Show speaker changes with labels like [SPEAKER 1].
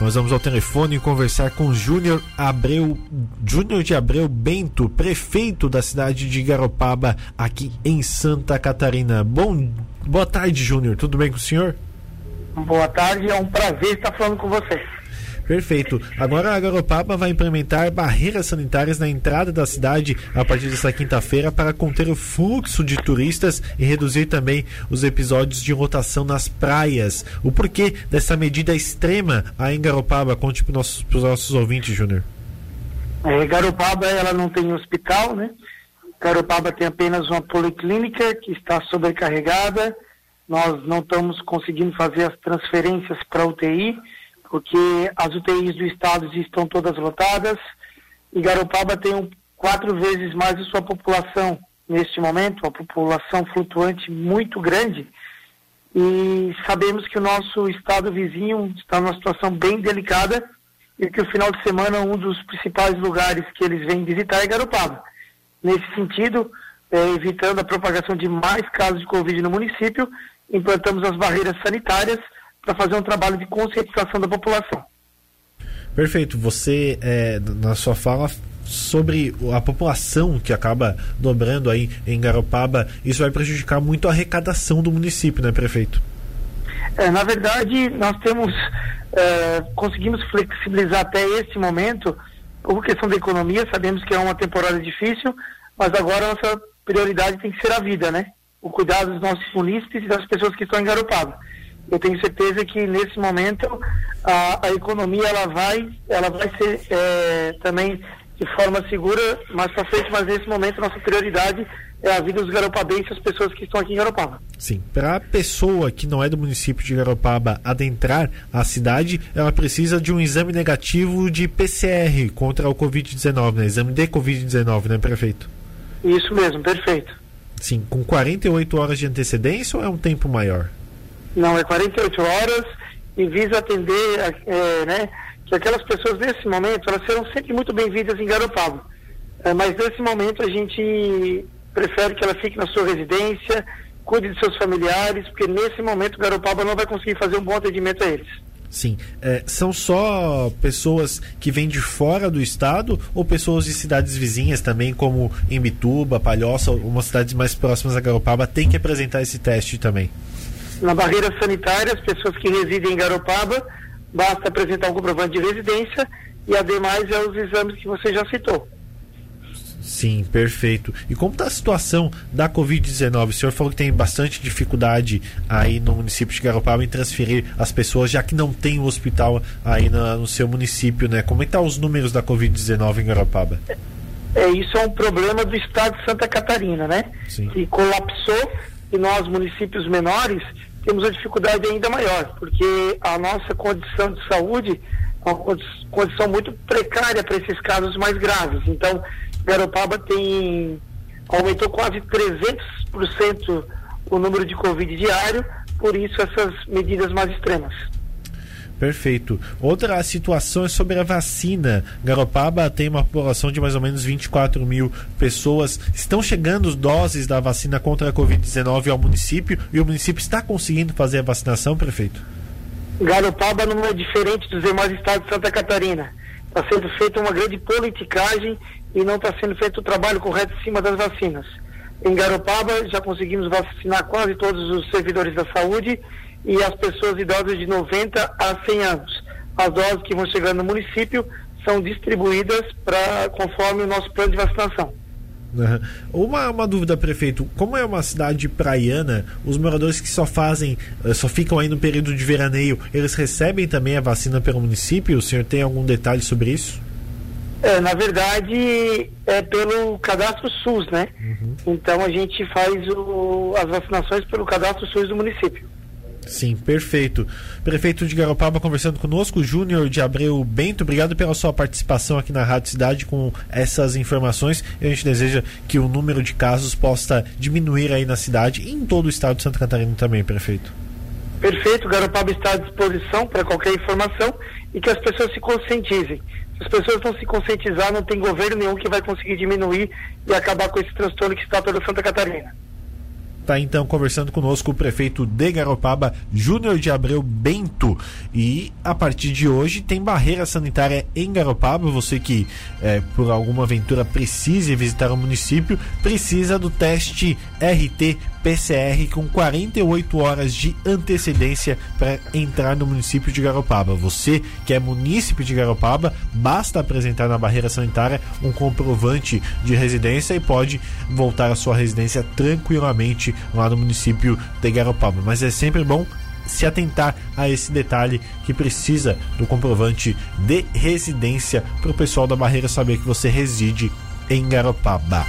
[SPEAKER 1] Nós vamos ao telefone conversar com Júnior Abreu, Júnior de Abreu Bento, prefeito da cidade de Garopaba, aqui em Santa Catarina. Bom, boa tarde, Júnior. Tudo bem com o senhor?
[SPEAKER 2] Boa tarde, é um prazer estar falando com você.
[SPEAKER 1] Perfeito. Agora a Garopaba vai implementar barreiras sanitárias na entrada da cidade a partir desta quinta-feira para conter o fluxo de turistas e reduzir também os episódios de rotação nas praias. O porquê dessa medida extrema aí em Garopaba? Conte para os nossos, nossos ouvintes, Júnior.
[SPEAKER 2] É, Garopaba ela não tem hospital, né? Garopaba tem apenas uma policlínica que está sobrecarregada. Nós não estamos conseguindo fazer as transferências para UTI porque as UTIs do estado estão todas lotadas e Garopaba tem um, quatro vezes mais a sua população neste momento, uma população flutuante muito grande. E sabemos que o nosso estado vizinho está numa situação bem delicada e que o final de semana um dos principais lugares que eles vêm visitar é Garopaba. Nesse sentido, é, evitando a propagação de mais casos de Covid no município, implantamos as barreiras sanitárias para fazer um trabalho de conscientização da população.
[SPEAKER 1] Perfeito. Você, é, na sua fala sobre a população que acaba dobrando aí em Garopaba, isso vai prejudicar muito a arrecadação do município, né, prefeito?
[SPEAKER 2] É, na verdade, nós temos é, conseguimos flexibilizar até esse momento por questão da economia. Sabemos que é uma temporada difícil, mas agora a nossa prioridade tem que ser a vida, né? O cuidado dos nossos munícipes e das pessoas que estão em Garopaba eu tenho certeza que nesse momento a, a economia ela vai, ela vai ser é, também de forma segura mais para frente, mas nesse momento nossa prioridade é a vida dos garopabenses, as pessoas que estão aqui em Garopaba.
[SPEAKER 1] Sim, para a pessoa que não é do município de Garopaba adentrar a cidade, ela precisa de um exame negativo de PCR contra o Covid-19, né? Exame de Covid-19, né, prefeito?
[SPEAKER 2] Isso mesmo, perfeito.
[SPEAKER 1] Sim, com 48 horas de antecedência ou é um tempo maior?
[SPEAKER 2] Não, é 48 horas e visa atender, é, né, que aquelas pessoas nesse momento, elas serão sempre muito bem-vindas em Garopaba. É, mas nesse momento a gente prefere que ela fique na sua residência, cuide de seus familiares, porque nesse momento Garopaba não vai conseguir fazer um bom atendimento a eles.
[SPEAKER 1] Sim. É, são só pessoas que vêm de fora do estado ou pessoas de cidades vizinhas também, como Imbituba, Palhoça, umas cidades mais próximas a Garopaba, tem que apresentar esse teste também?
[SPEAKER 2] Na barreira sanitária, as pessoas que residem em Garopaba, basta apresentar um comprovante de residência e ademais é os exames que você já citou.
[SPEAKER 1] Sim, perfeito. E como está a situação da Covid-19? O senhor falou que tem bastante dificuldade aí no município de Garopaba em transferir as pessoas, já que não tem o um hospital aí no seu município, né? Como é que tá os números da Covid-19 em Garopaba?
[SPEAKER 2] É, isso é um problema do estado de Santa Catarina, né? Sim. Que colapsou e nós, municípios menores, temos uma dificuldade ainda maior, porque a nossa condição de saúde é uma condição muito precária para esses casos mais graves. Então, Garopaba tem aumentou quase 300% o número de Covid diário, por isso essas medidas mais extremas.
[SPEAKER 1] Perfeito. Outra situação é sobre a vacina. Garopaba tem uma população de mais ou menos 24 mil pessoas. Estão chegando doses da vacina contra a Covid-19 ao município e o município está conseguindo fazer a vacinação, prefeito?
[SPEAKER 2] Garopaba não é diferente dos demais estados de Santa Catarina. Está sendo feita uma grande politicagem e não está sendo feito o trabalho correto em cima das vacinas. Em Garopaba já conseguimos vacinar quase todos os servidores da saúde e as pessoas idosas de 90 a 100 anos. As doses que vão chegando no município são distribuídas para conforme o nosso plano de vacinação.
[SPEAKER 1] Uhum. Uma, uma dúvida, prefeito: como é uma cidade praiana, os moradores que só fazem, eh, só ficam aí no período de veraneio, eles recebem também a vacina pelo município? O senhor tem algum detalhe sobre isso?
[SPEAKER 2] É, na verdade, é pelo cadastro SUS, né? Uhum. Então a gente faz o, as vacinações pelo cadastro SUS do município.
[SPEAKER 1] Sim, perfeito. Prefeito de Garopaba conversando conosco, Júnior de Abreu Bento, obrigado pela sua participação aqui na Rádio Cidade com essas informações. A gente deseja que o número de casos possa diminuir aí na cidade e em todo o estado de Santa Catarina também, prefeito.
[SPEAKER 2] Perfeito, Garopaba está à disposição para qualquer informação e que as pessoas se conscientizem. Se as pessoas não se conscientizar, não tem governo nenhum que vai conseguir diminuir e acabar com esse transtorno que está pela Santa Catarina.
[SPEAKER 1] Tá então conversando conosco o prefeito de Garopaba, Júnior de Abreu Bento. E a partir de hoje tem barreira sanitária em Garopaba. Você que é, por alguma aventura precise visitar o município, precisa do teste RT PCR com 48 horas de antecedência para entrar no município de Garopaba. Você que é munícipe de Garopaba, basta apresentar na barreira sanitária um comprovante de residência e pode voltar à sua residência tranquilamente lá no município de Garopaba. Mas é sempre bom se atentar a esse detalhe que precisa do comprovante de residência para o pessoal da barreira saber que você reside em Garopaba.